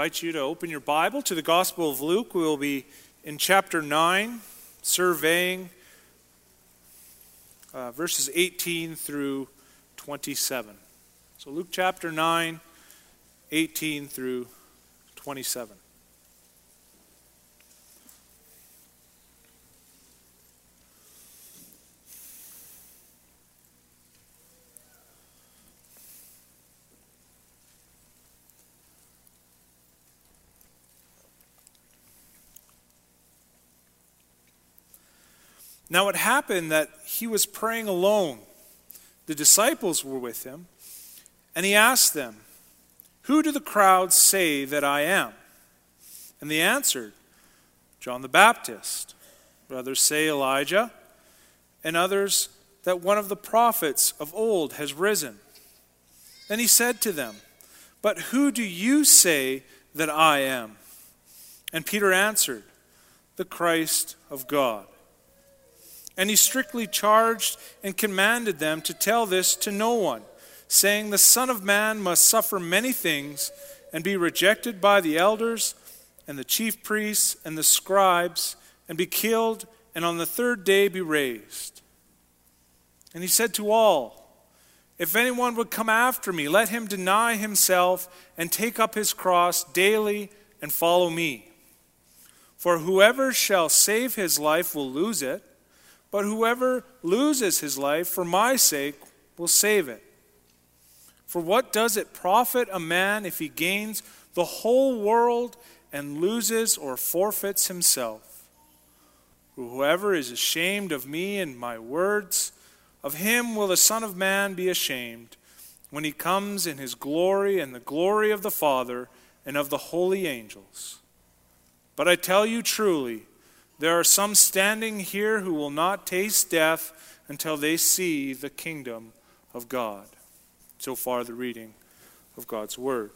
invite you to open your Bible to the Gospel of Luke. We will be in chapter 9, surveying uh, verses 18 through 27. So, Luke chapter 9, 18 through 27. Now it happened that he was praying alone. The disciples were with him, and he asked them, Who do the crowds say that I am? And they answered, John the Baptist. Others say Elijah, and others that one of the prophets of old has risen. Then he said to them, But who do you say that I am? And Peter answered, The Christ of God. And he strictly charged and commanded them to tell this to no one, saying, The Son of Man must suffer many things and be rejected by the elders and the chief priests and the scribes, and be killed, and on the third day be raised. And he said to all, If anyone would come after me, let him deny himself and take up his cross daily and follow me. For whoever shall save his life will lose it but whoever loses his life for my sake will save it. For what does it profit a man if he gains the whole world and loses or forfeits himself? Whoever is ashamed of me and my words, of him will the Son of Man be ashamed when he comes in his glory and the glory of the Father and of the holy angels. But I tell you truly, there are some standing here who will not taste death until they see the kingdom of God. So far, the reading of God's Word.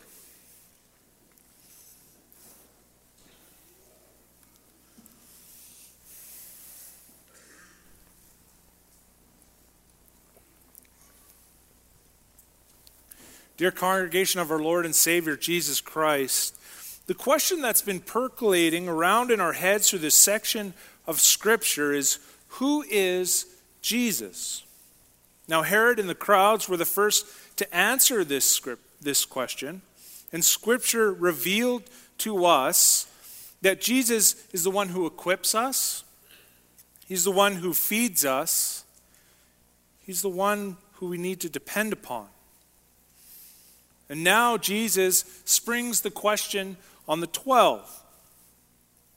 Dear congregation of our Lord and Savior Jesus Christ, the question that's been percolating around in our heads through this section of Scripture is who is Jesus? Now, Herod and the crowds were the first to answer this, script, this question, and Scripture revealed to us that Jesus is the one who equips us, He's the one who feeds us, He's the one who we need to depend upon. And now Jesus springs the question on the 12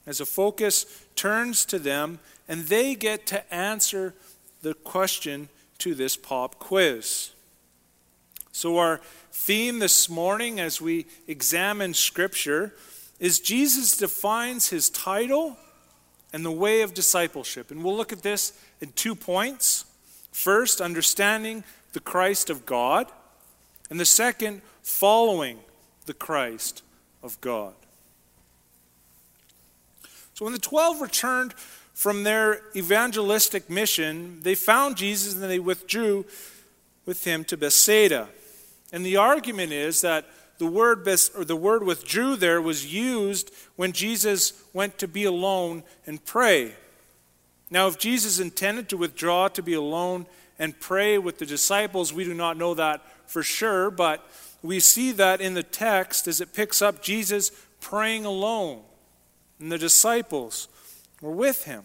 as a focus turns to them and they get to answer the question to this pop quiz. So, our theme this morning as we examine Scripture is Jesus defines his title and the way of discipleship. And we'll look at this in two points. First, understanding the Christ of God, and the second, following the Christ of God. So when the 12 returned from their evangelistic mission, they found Jesus and they withdrew with him to Bethsaida. And the argument is that the word, or the word withdrew there was used when Jesus went to be alone and pray. Now, if Jesus intended to withdraw to be alone and pray with the disciples, we do not know that for sure, but we see that in the text as it picks up Jesus praying alone, and the disciples were with him.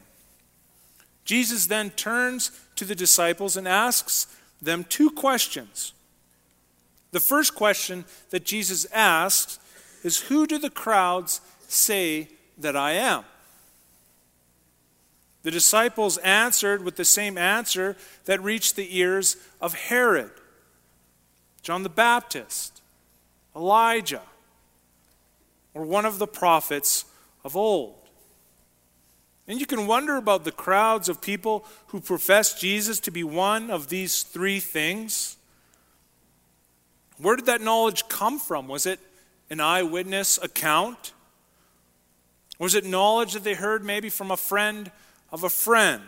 Jesus then turns to the disciples and asks them two questions. The first question that Jesus asks is Who do the crowds say that I am? The disciples answered with the same answer that reached the ears of Herod John the Baptist, Elijah, or one of the prophets of old. And you can wonder about the crowds of people who profess Jesus to be one of these three things. Where did that knowledge come from? Was it an eyewitness account? Was it knowledge that they heard maybe from a friend of a friend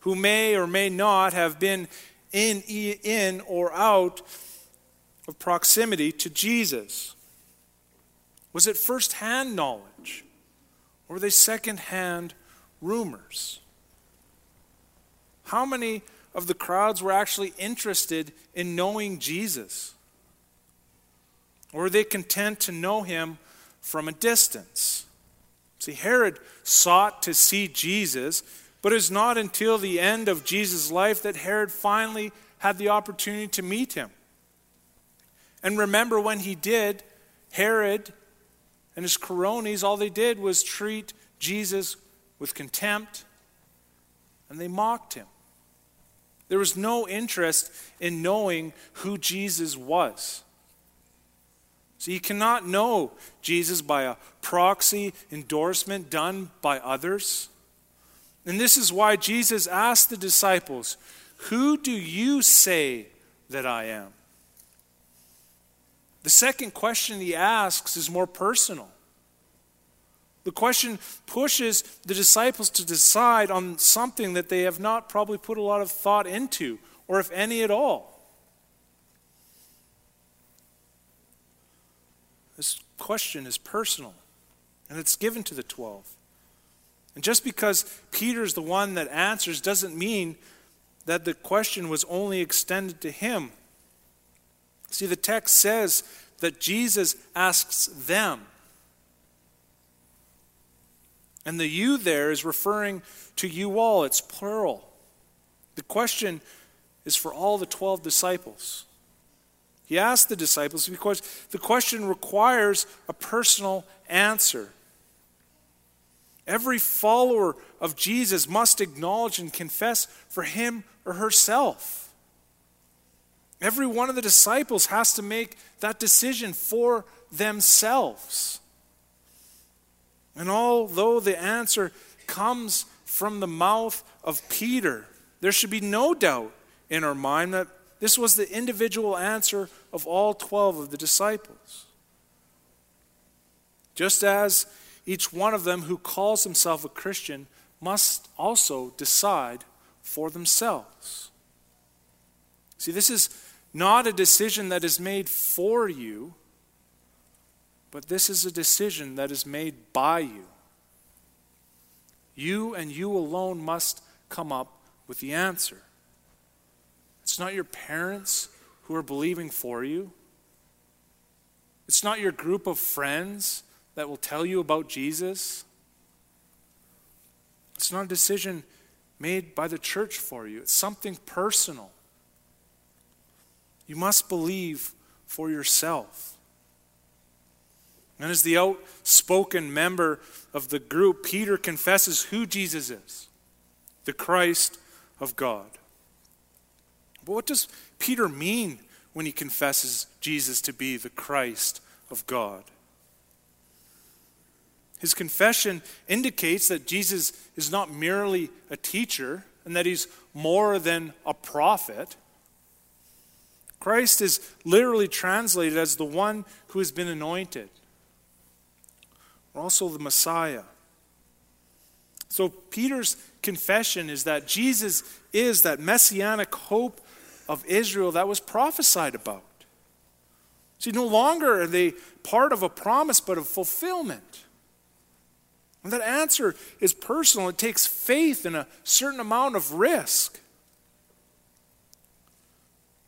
who may or may not have been in, in or out of proximity to Jesus. Was it first hand knowledge? Or were they second hand rumors? How many of the crowds were actually interested in knowing Jesus? Or were they content to know him from a distance? See, Herod sought to see Jesus, but it was not until the end of Jesus' life that Herod finally had the opportunity to meet him. And remember, when he did, Herod and his cronies, all they did was treat Jesus with contempt, and they mocked him. There was no interest in knowing who Jesus was. So you cannot know Jesus by a proxy endorsement done by others. And this is why Jesus asked the disciples, Who do you say that I am? The second question he asks is more personal. The question pushes the disciples to decide on something that they have not probably put a lot of thought into, or if any at all. This question is personal, and it's given to the 12. And just because Peter's the one that answers doesn't mean that the question was only extended to him. See, the text says that Jesus asks them. And the you there is referring to you all, it's plural. The question is for all the 12 disciples. He asked the disciples because the question requires a personal answer. Every follower of Jesus must acknowledge and confess for him or herself. Every one of the disciples has to make that decision for themselves. And although the answer comes from the mouth of Peter, there should be no doubt in our mind that this was the individual answer of all 12 of the disciples. Just as each one of them who calls himself a Christian must also decide for themselves. See, this is not a decision that is made for you, but this is a decision that is made by you. You and you alone must come up with the answer. It's not your parents who are believing for you. It's not your group of friends that will tell you about Jesus. It's not a decision made by the church for you, it's something personal. You must believe for yourself. And as the outspoken member of the group, Peter confesses who Jesus is the Christ of God. But what does Peter mean when he confesses Jesus to be the Christ of God? His confession indicates that Jesus is not merely a teacher and that he's more than a prophet. Christ is literally translated as the one who has been anointed or also the Messiah. So Peter's confession is that Jesus is that messianic hope of Israel that was prophesied about. See, no longer are they part of a promise, but of fulfillment. And that answer is personal. It takes faith and a certain amount of risk.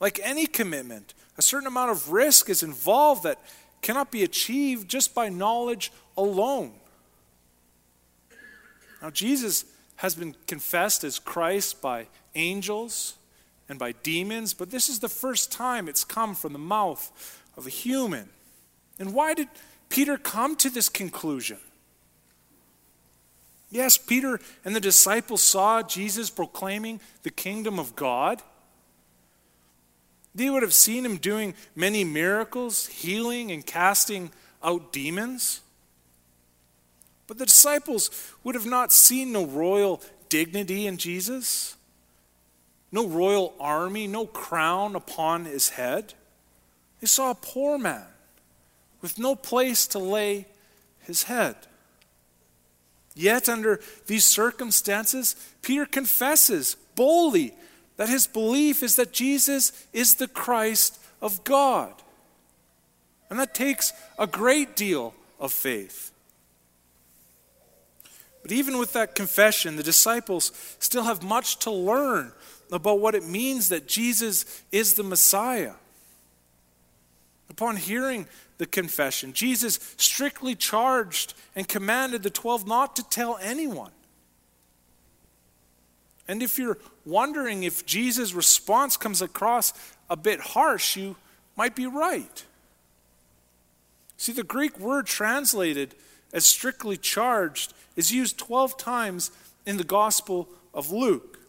Like any commitment, a certain amount of risk is involved that cannot be achieved just by knowledge alone. Now, Jesus has been confessed as Christ by angels and by demons, but this is the first time it's come from the mouth of a human. And why did Peter come to this conclusion? Yes, Peter and the disciples saw Jesus proclaiming the kingdom of God. They would have seen him doing many miracles, healing and casting out demons. But the disciples would have not seen no royal dignity in Jesus, no royal army, no crown upon his head. They saw a poor man with no place to lay his head. Yet, under these circumstances, Peter confesses boldly that his belief is that Jesus is the Christ of God. And that takes a great deal of faith. But even with that confession, the disciples still have much to learn about what it means that Jesus is the Messiah. Upon hearing the confession, Jesus strictly charged and commanded the 12 not to tell anyone. And if you're wondering if Jesus' response comes across a bit harsh, you might be right. See, the Greek word translated as strictly charged is used 12 times in the Gospel of Luke.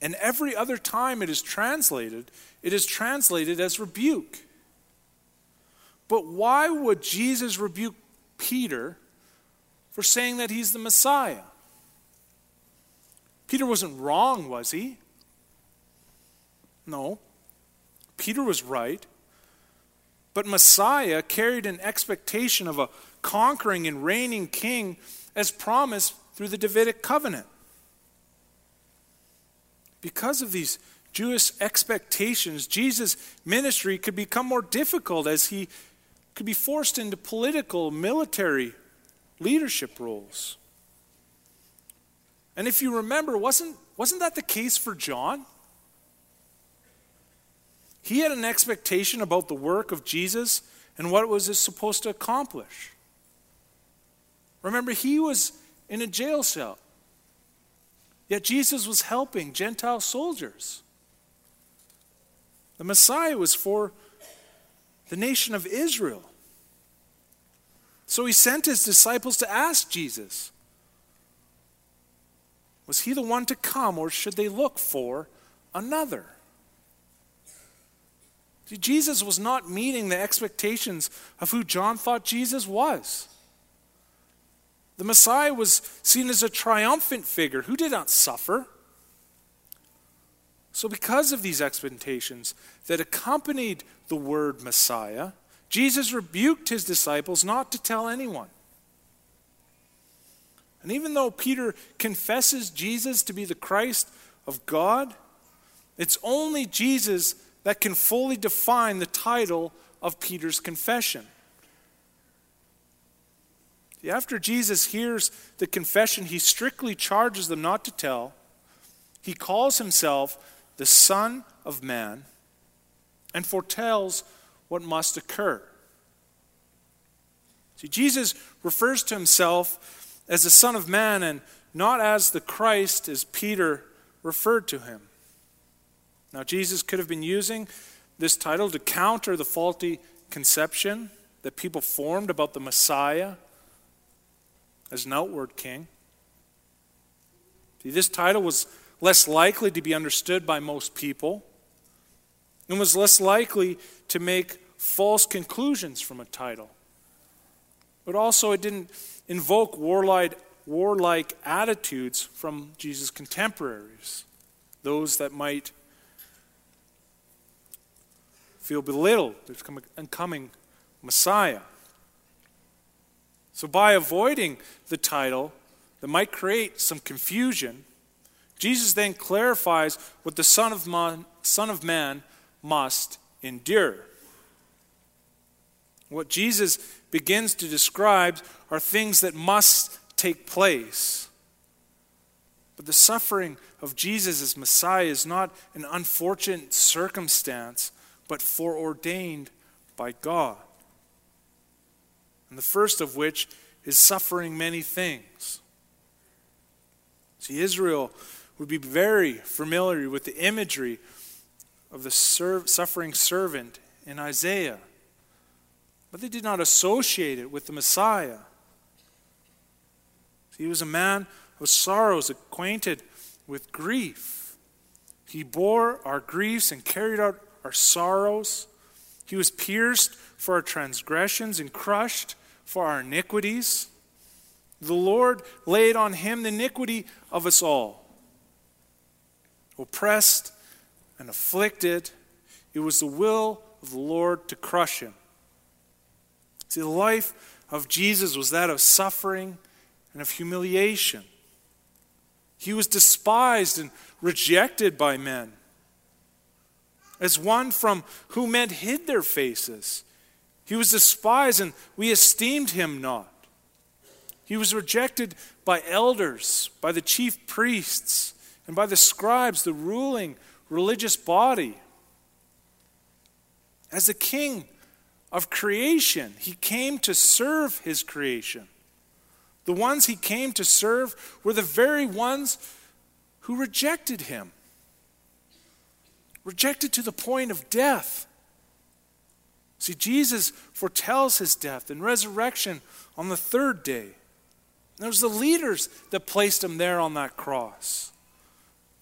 And every other time it is translated, it is translated as rebuke. But why would Jesus rebuke Peter for saying that he's the Messiah? Peter wasn't wrong, was he? No. Peter was right. But Messiah carried an expectation of a conquering and reigning king as promised through the Davidic covenant. Because of these Jewish expectations, Jesus' ministry could become more difficult as he could be forced into political, military leadership roles. And if you remember, wasn't, wasn't that the case for John? He had an expectation about the work of Jesus and what was it was supposed to accomplish. Remember, he was in a jail cell. Yet Jesus was helping Gentile soldiers. The Messiah was for the nation of Israel. So he sent his disciples to ask Jesus Was he the one to come, or should they look for another? See, Jesus was not meeting the expectations of who John thought Jesus was. The Messiah was seen as a triumphant figure who did not suffer. So, because of these expectations that accompanied the word Messiah, Jesus rebuked his disciples not to tell anyone. And even though Peter confesses Jesus to be the Christ of God, it's only Jesus that can fully define the title of Peter's confession. After Jesus hears the confession, he strictly charges them not to tell. He calls himself the Son of Man and foretells what must occur. See, Jesus refers to himself as the Son of Man and not as the Christ as Peter referred to him. Now, Jesus could have been using this title to counter the faulty conception that people formed about the Messiah as an outward king. See, this title was less likely to be understood by most people and was less likely to make false conclusions from a title. But also, it didn't invoke warlike, warlike attitudes from Jesus' contemporaries, those that might feel belittled. There's a coming Messiah. So, by avoiding the title that might create some confusion, Jesus then clarifies what the Son of Man, Son of Man must endure. What Jesus begins to describe are things that must take place. But the suffering of Jesus as Messiah is not an unfortunate circumstance, but foreordained by God and the first of which is suffering many things. See, Israel would be very familiar with the imagery of the suffering servant in Isaiah, but they did not associate it with the Messiah. He was a man of sorrows, acquainted with grief. He bore our griefs and carried out our sorrows. He was pierced for our transgressions and crushed for our iniquities. The Lord laid on him the iniquity of us all. Oppressed and afflicted, it was the will of the Lord to crush him. See, the life of Jesus was that of suffering and of humiliation. He was despised and rejected by men as one from whom men hid their faces. He was despised, and we esteemed him not. He was rejected by elders, by the chief priests, and by the scribes, the ruling religious body. As the king of creation, he came to serve his creation. The ones he came to serve were the very ones who rejected him, rejected to the point of death. See, Jesus foretells his death and resurrection on the third day. And it was the leaders that placed him there on that cross.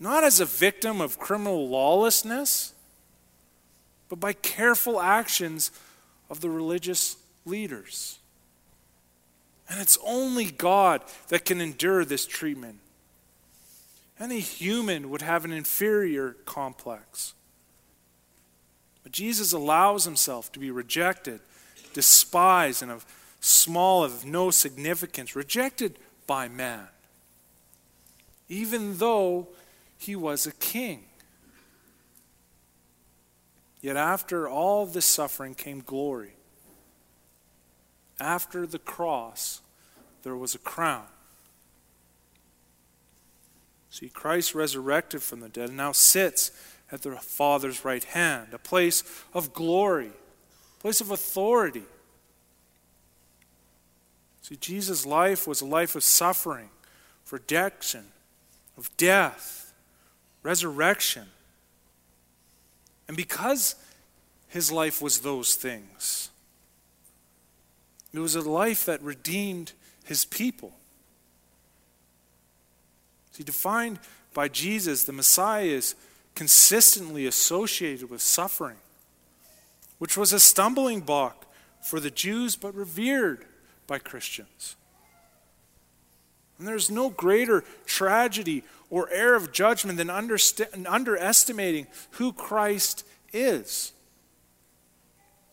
Not as a victim of criminal lawlessness, but by careful actions of the religious leaders. And it's only God that can endure this treatment. Any human would have an inferior complex. But Jesus allows himself to be rejected, despised, and of small, of no significance, rejected by man, even though he was a king. Yet after all this suffering came glory. After the cross, there was a crown. See, Christ resurrected from the dead and now sits at the Father's right hand, a place of glory, a place of authority. See, Jesus' life was a life of suffering, rejection, of death, resurrection. And because his life was those things, it was a life that redeemed his people. See, defined by Jesus, the Messiah is consistently associated with suffering, which was a stumbling block for the Jews but revered by Christians. And there's no greater tragedy or error of judgment than underestimating who Christ is.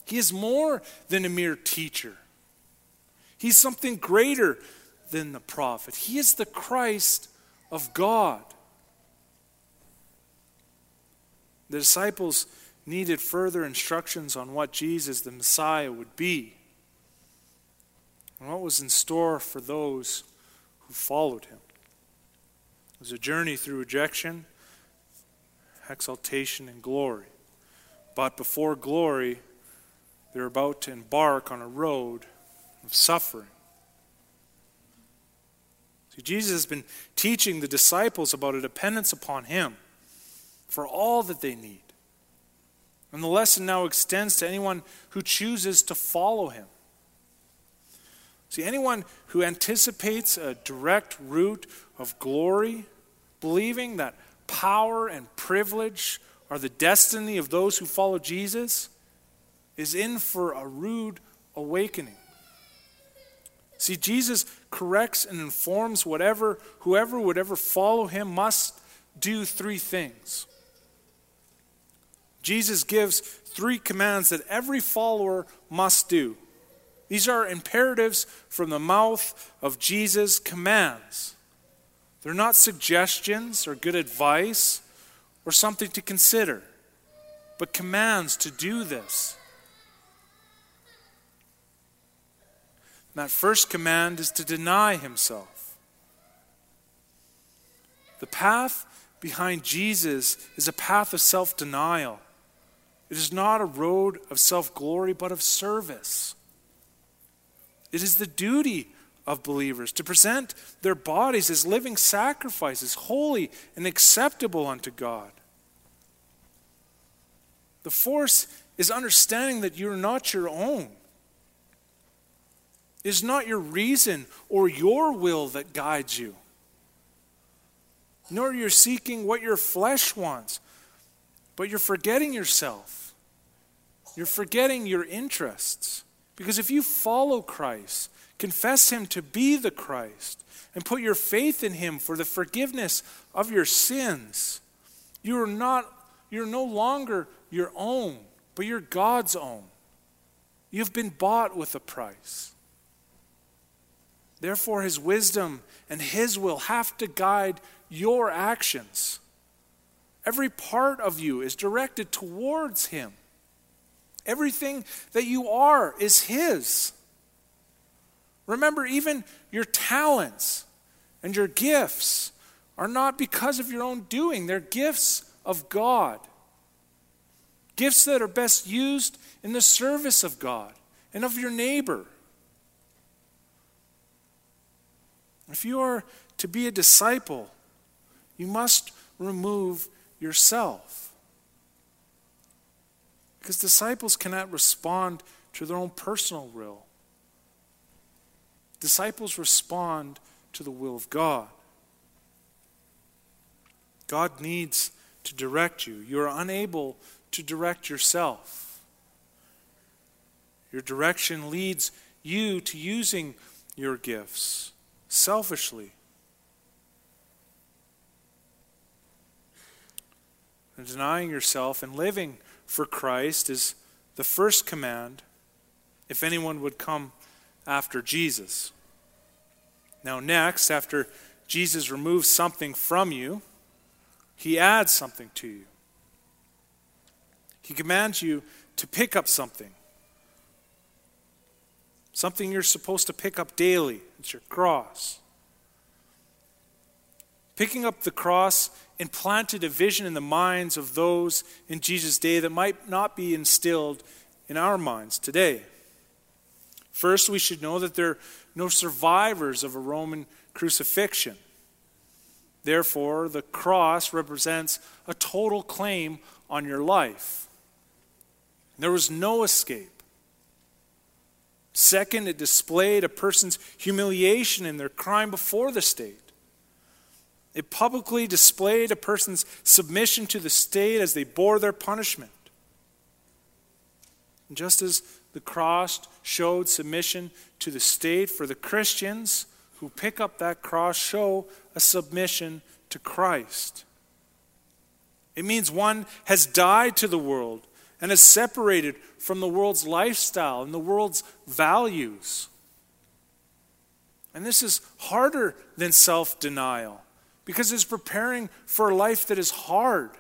He is more than a mere teacher, He's something greater than the prophet. He is the Christ of God. The disciples needed further instructions on what Jesus, the Messiah, would be and what was in store for those who followed him. It was a journey through rejection, exaltation, and glory. But before glory, they're about to embark on a road of suffering. See, Jesus has been teaching the disciples about a dependence upon Him for all that they need. And the lesson now extends to anyone who chooses to follow Him. See, anyone who anticipates a direct route of glory, believing that power and privilege are the destiny of those who follow Jesus, is in for a rude awakening. See, Jesus corrects and informs whatever whoever would ever follow him must do three things. Jesus gives three commands that every follower must do. These are imperatives from the mouth of Jesus' commands. They're not suggestions or good advice or something to consider, but commands to do this. And that first command is to deny himself. The path behind Jesus is a path of self denial. It is not a road of self glory, but of service. It is the duty of believers to present their bodies as living sacrifices, holy and acceptable unto God. The force is understanding that you're not your own. It is not your reason or your will that guides you, nor you're seeking what your flesh wants, but you're forgetting yourself. You're forgetting your interests. Because if you follow Christ, confess Him to be the Christ, and put your faith in Him for the forgiveness of your sins, you are not, you're no longer your own, but you're God's own. You've been bought with a price. Therefore, His wisdom and His will have to guide your actions. Every part of you is directed towards Him. Everything that you are is His. Remember, even your talents and your gifts are not because of your own doing, they're gifts of God. Gifts that are best used in the service of God and of your neighbor. If you are to be a disciple, you must remove yourself. Because disciples cannot respond to their own personal will. Disciples respond to the will of God. God needs to direct you. You are unable to direct yourself. Your direction leads you to using your gifts selfishly. And denying yourself and living for Christ is the first command if anyone would come after Jesus. Now, next, after Jesus removes something from you, he adds something to you. He commands you to pick up something. Something you're supposed to pick up daily. It's your cross. Picking up the cross implanted a vision in the minds of those in Jesus' day that might not be instilled in our minds today. First, we should know that there are no survivors of a Roman crucifixion. Therefore, the cross represents a total claim on your life. There was no escape. Second, it displayed a person's humiliation in their crime before the state. It publicly displayed a person's submission to the state as they bore their punishment. And just as the cross showed submission to the state for the Christians who pick up that cross show a submission to Christ. It means one has died to the world and is separated from the world's lifestyle and the world's values. And this is harder than self denial because it's preparing for a life that is hard,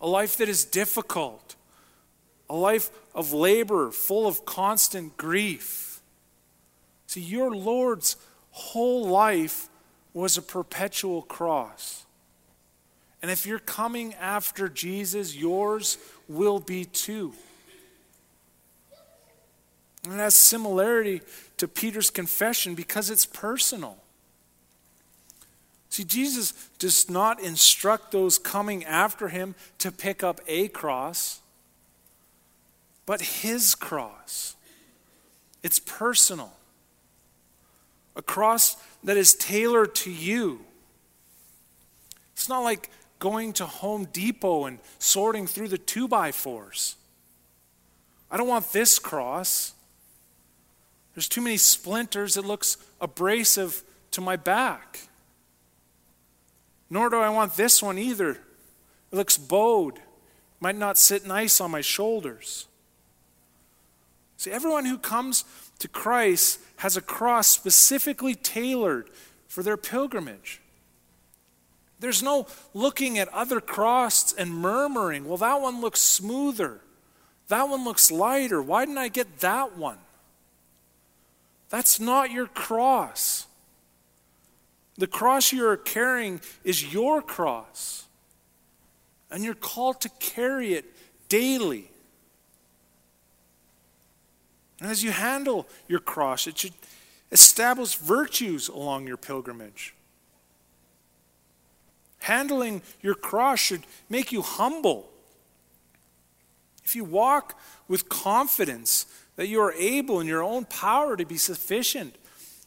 a life that is difficult, a life of labor full of constant grief. See, your Lord's whole life was a perpetual cross. And if you're coming after Jesus, yours will be too. And it has similarity to Peter's confession because it's personal. See, Jesus does not instruct those coming after him to pick up a cross but his cross. It's personal. A cross that is tailored to you. It's not like going to Home Depot and sorting through the two by fours. I don't want this cross. There's too many splinters. It looks abrasive to my back. Nor do I want this one either. It looks bowed. Might not sit nice on my shoulders. See, everyone who comes to Christ has a cross specifically tailored for their pilgrimage. There's no looking at other crosses and murmuring, well, that one looks smoother. That one looks lighter. Why didn't I get that one? That's not your cross. The cross you are carrying is your cross. And you're called to carry it daily. And as you handle your cross, it should establish virtues along your pilgrimage. Handling your cross should make you humble. If you walk with confidence that you are able in your own power to be sufficient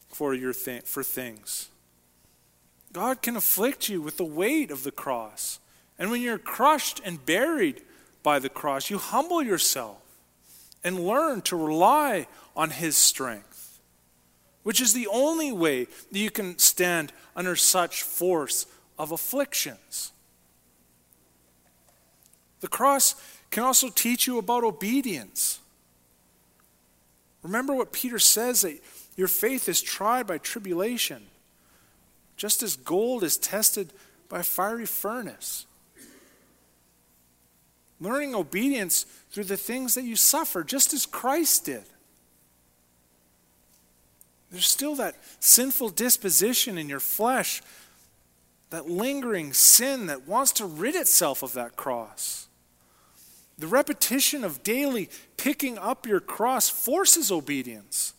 for, your th- for things, God can afflict you with the weight of the cross. And when you're crushed and buried by the cross, you humble yourself and learn to rely on His strength, which is the only way that you can stand under such force of afflictions. The cross can also teach you about obedience. Remember what Peter says that your faith is tried by tribulation, just as gold is tested by a fiery furnace. learning obedience through the things that you suffer, just as Christ did. There's still that sinful disposition in your flesh, that lingering sin that wants to rid itself of that cross. The repetition of daily picking up your cross forces obedience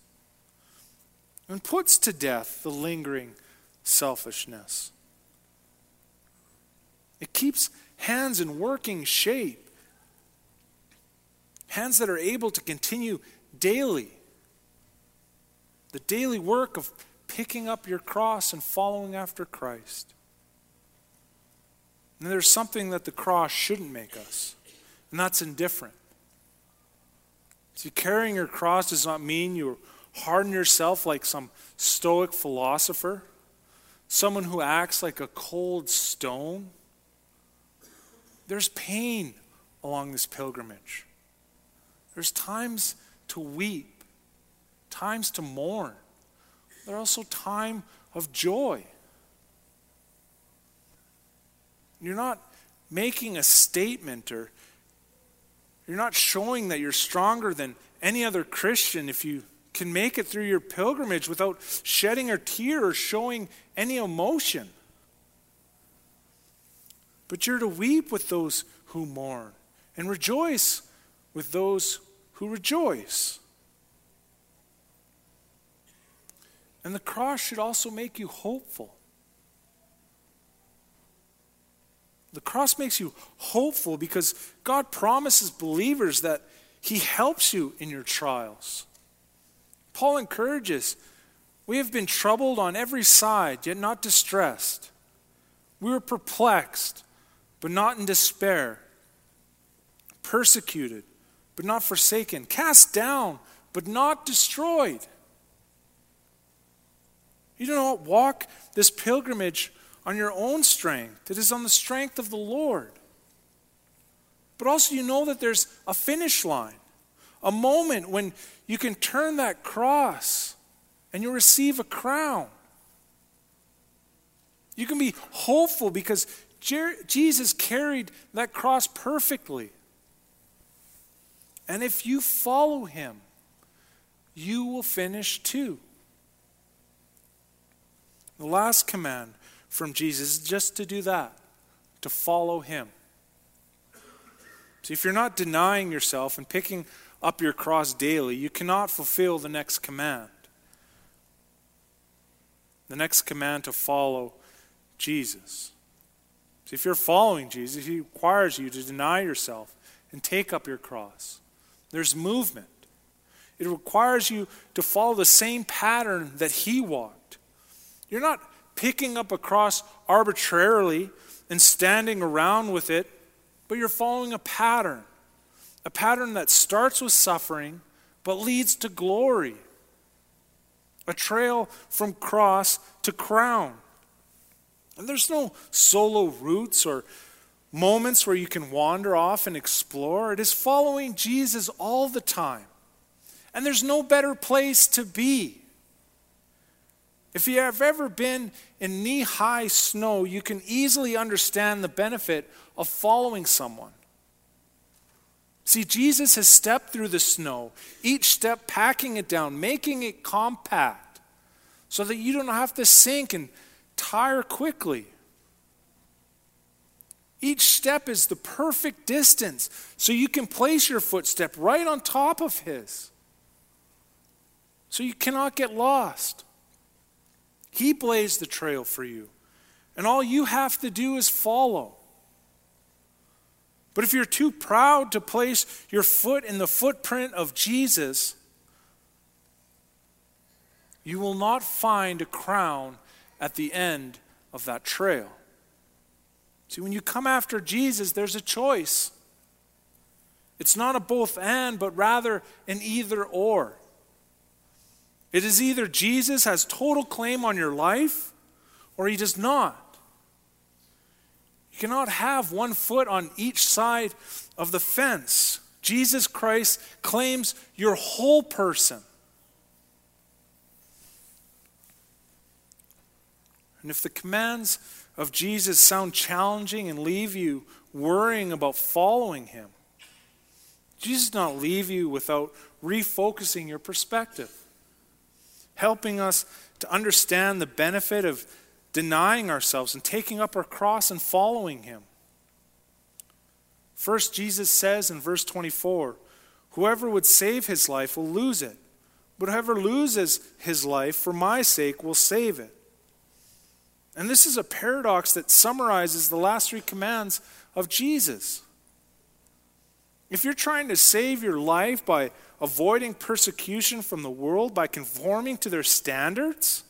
and puts to death the lingering selfishness. It keeps hands in working shape, hands that are able to continue daily the daily work of picking up your cross and following after Christ. And there's something that the cross shouldn't make us, and that's indifferent. See, carrying your cross does not mean you harden yourself like some stoic philosopher, someone who acts like a cold stone. There's pain along this pilgrimage. There's times to weep times to mourn. There are also time of joy. You're not making a statement or you're not showing that you're stronger than any other Christian if you can make it through your pilgrimage without shedding a tear or showing any emotion. But you're to weep with those who mourn and rejoice with those who rejoice. And the cross should also make you hopeful. The cross makes you hopeful because God promises believers that He helps you in your trials. Paul encourages we have been troubled on every side, yet not distressed. We were perplexed, but not in despair. Persecuted, but not forsaken. Cast down, but not destroyed. You do not walk this pilgrimage on your own strength, it is on the strength of the Lord. But also, you know that there's a finish line, a moment when you can turn that cross and you receive a crown. You can be hopeful because Jesus carried that cross perfectly. And if you follow him, you will finish too. The last command from Jesus is just to do that, to follow him. See, if you're not denying yourself and picking up your cross daily, you cannot fulfill the next command. The next command to follow Jesus. See, if you're following Jesus, he requires you to deny yourself and take up your cross. There's movement. It requires you to follow the same pattern that he walked. You're not picking up a cross arbitrarily and standing around with it, but you're following a pattern. A pattern that starts with suffering but leads to glory. A trail from cross to crown. And there's no solo routes or moments where you can wander off and explore. It is following Jesus all the time. And there's no better place to be. If you have ever been in knee high snow, you can easily understand the benefit of following someone. See, Jesus has stepped through the snow, each step packing it down, making it compact, so that you don't have to sink and tire quickly. Each step is the perfect distance, so you can place your footstep right on top of His. So you cannot get lost. He blazed the trail for you. And all you have to do is follow. But if you're too proud to place your foot in the footprint of Jesus, you will not find a crown at the end of that trail. See, when you come after Jesus, there's a choice. It's not a both and, but rather an either or. It is either Jesus has total claim on your life or he does not. You cannot have one foot on each side of the fence. Jesus Christ claims your whole person. And if the commands of Jesus sound challenging and leave you worrying about following him. Jesus does not leave you without refocusing your perspective, helping us to understand the benefit of denying ourselves and taking up our cross and following him. First, Jesus says in verse 24, Whoever would save his life will lose it, but whoever loses his life for my sake will save it. And this is a paradox that summarizes the last three commands of Jesus. If you're trying to save your life by avoiding persecution from the world, by conforming to their standards,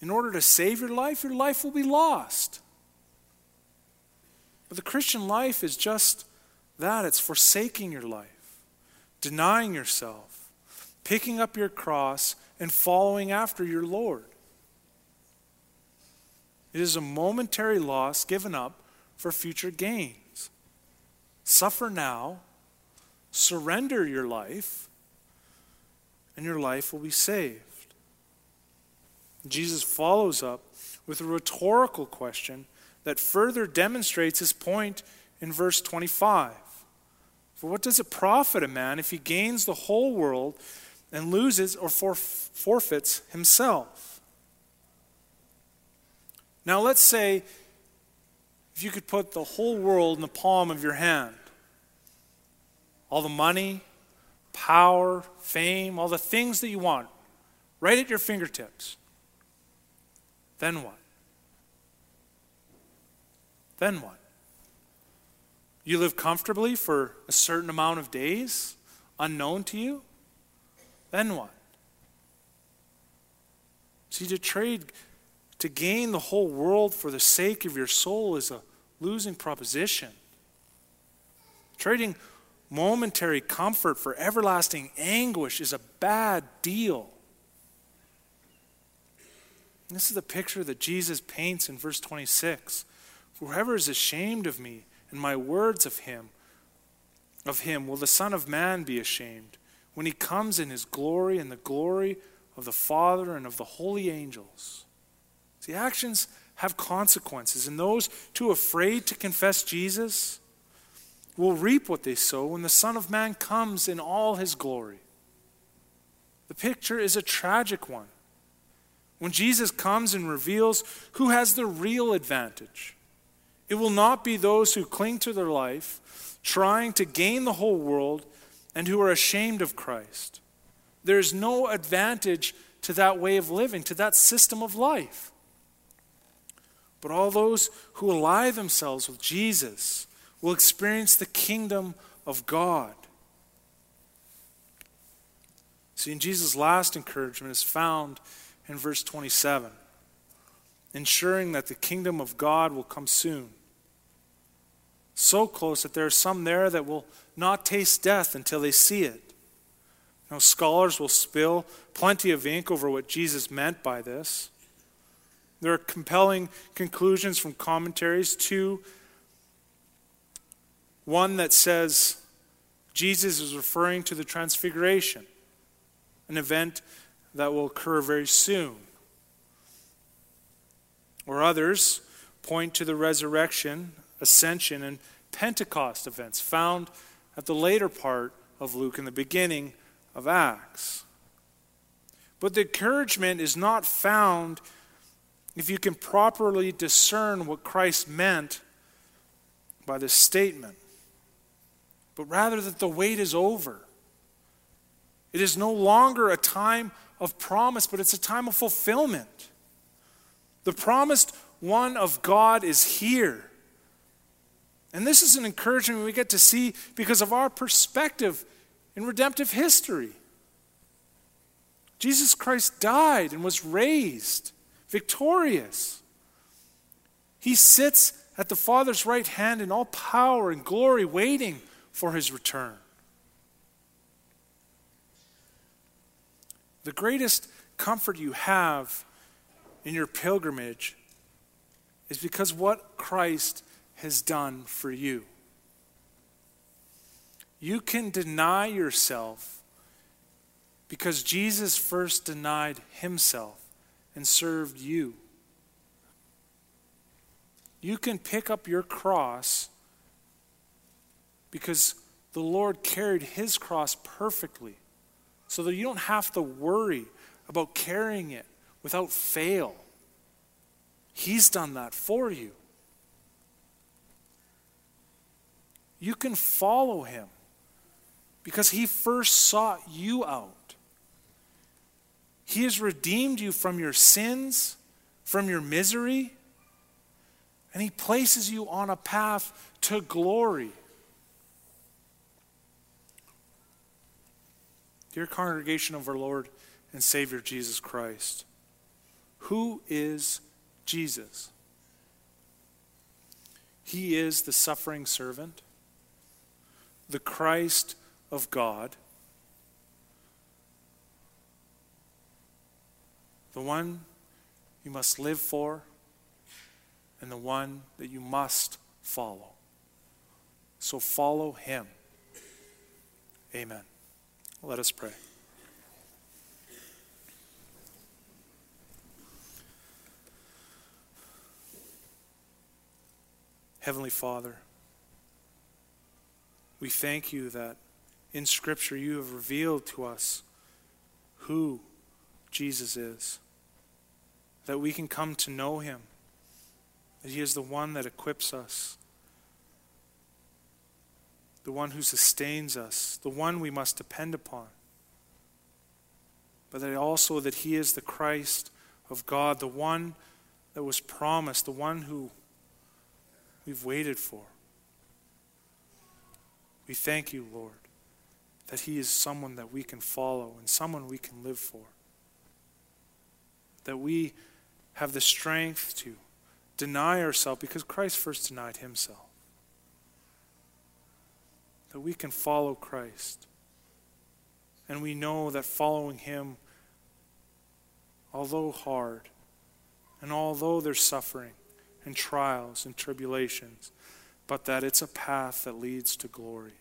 in order to save your life, your life will be lost. But the Christian life is just that it's forsaking your life, denying yourself, picking up your cross, and following after your Lord. It is a momentary loss given up for future gains. Suffer now, surrender your life, and your life will be saved. Jesus follows up with a rhetorical question that further demonstrates his point in verse 25. For what does it profit a man if he gains the whole world and loses or forfeits himself? Now, let's say if you could put the whole world in the palm of your hand all the money, power, fame, all the things that you want, right at your fingertips. Then what? Then what? You live comfortably for a certain amount of days, unknown to you? Then what? See, to trade to gain the whole world for the sake of your soul is a losing proposition. Trading momentary comfort for everlasting anguish is a bad deal. And this is the picture that Jesus paints in verse 26. Whoever is ashamed of me and my words of him, of him will the Son of Man be ashamed when he comes in his glory and the glory of the Father and of the holy angels. See, actions have consequences, and those too afraid to confess Jesus will reap what they sow when the Son of Man comes in all his glory. The picture is a tragic one. When Jesus comes and reveals who has the real advantage, it will not be those who cling to their life, trying to gain the whole world, and who are ashamed of Christ. There is no advantage to that way of living, to that system of life. But all those who ally themselves with Jesus will experience the kingdom of God. See, in Jesus' last encouragement is found in verse 27, ensuring that the kingdom of God will come soon. So close that there are some there that will not taste death until they see it. Now, scholars will spill plenty of ink over what Jesus meant by this. There are compelling conclusions from commentaries. Two, one that says Jesus is referring to the Transfiguration, an event that will occur very soon. Or others point to the resurrection, ascension, and Pentecost events found at the later part of Luke and the beginning of Acts. But the encouragement is not found if you can properly discern what Christ meant by this statement, but rather that the wait is over. It is no longer a time of promise, but it's a time of fulfillment. The promised one of God is here. And this is an encouragement we get to see because of our perspective in redemptive history. Jesus Christ died and was raised victorious. He sits at the Father's right hand in all power and glory, waiting for his return. The greatest comfort you have in your pilgrimage is because what Christ has done for you. You can deny yourself because Jesus first denied himself and served you. You can pick up your cross because the Lord carried his cross perfectly so that you don't have to worry about carrying it without fail. He's done that for you. You can follow him because he first sought you out. He has redeemed you from your sins, from your misery, and he places you on a path to glory. Dear congregation of our Lord and Savior Jesus Christ, who is Jesus? He is the suffering servant, the Christ of God, the one you must live for, and the one that you must follow. So follow him. Amen. Let us pray. Heavenly Father, we thank you that in Scripture you have revealed to us who Jesus is, that we can come to know him, that he is the one that equips us, the one who sustains us, the one we must depend upon, but that also that he is the Christ of God, the one that was promised, the one who we've waited for. We thank you, Lord, that He is someone that we can follow and someone we can live for. That we have the strength to deny ourselves because Christ first denied Himself. That we can follow Christ. And we know that following Him, although hard, and although there's suffering, and trials and tribulations, but that it's a path that leads to glory.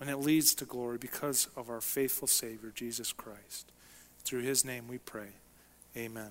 And it leads to glory because of our faithful Savior, Jesus Christ. Through his name we pray. Amen.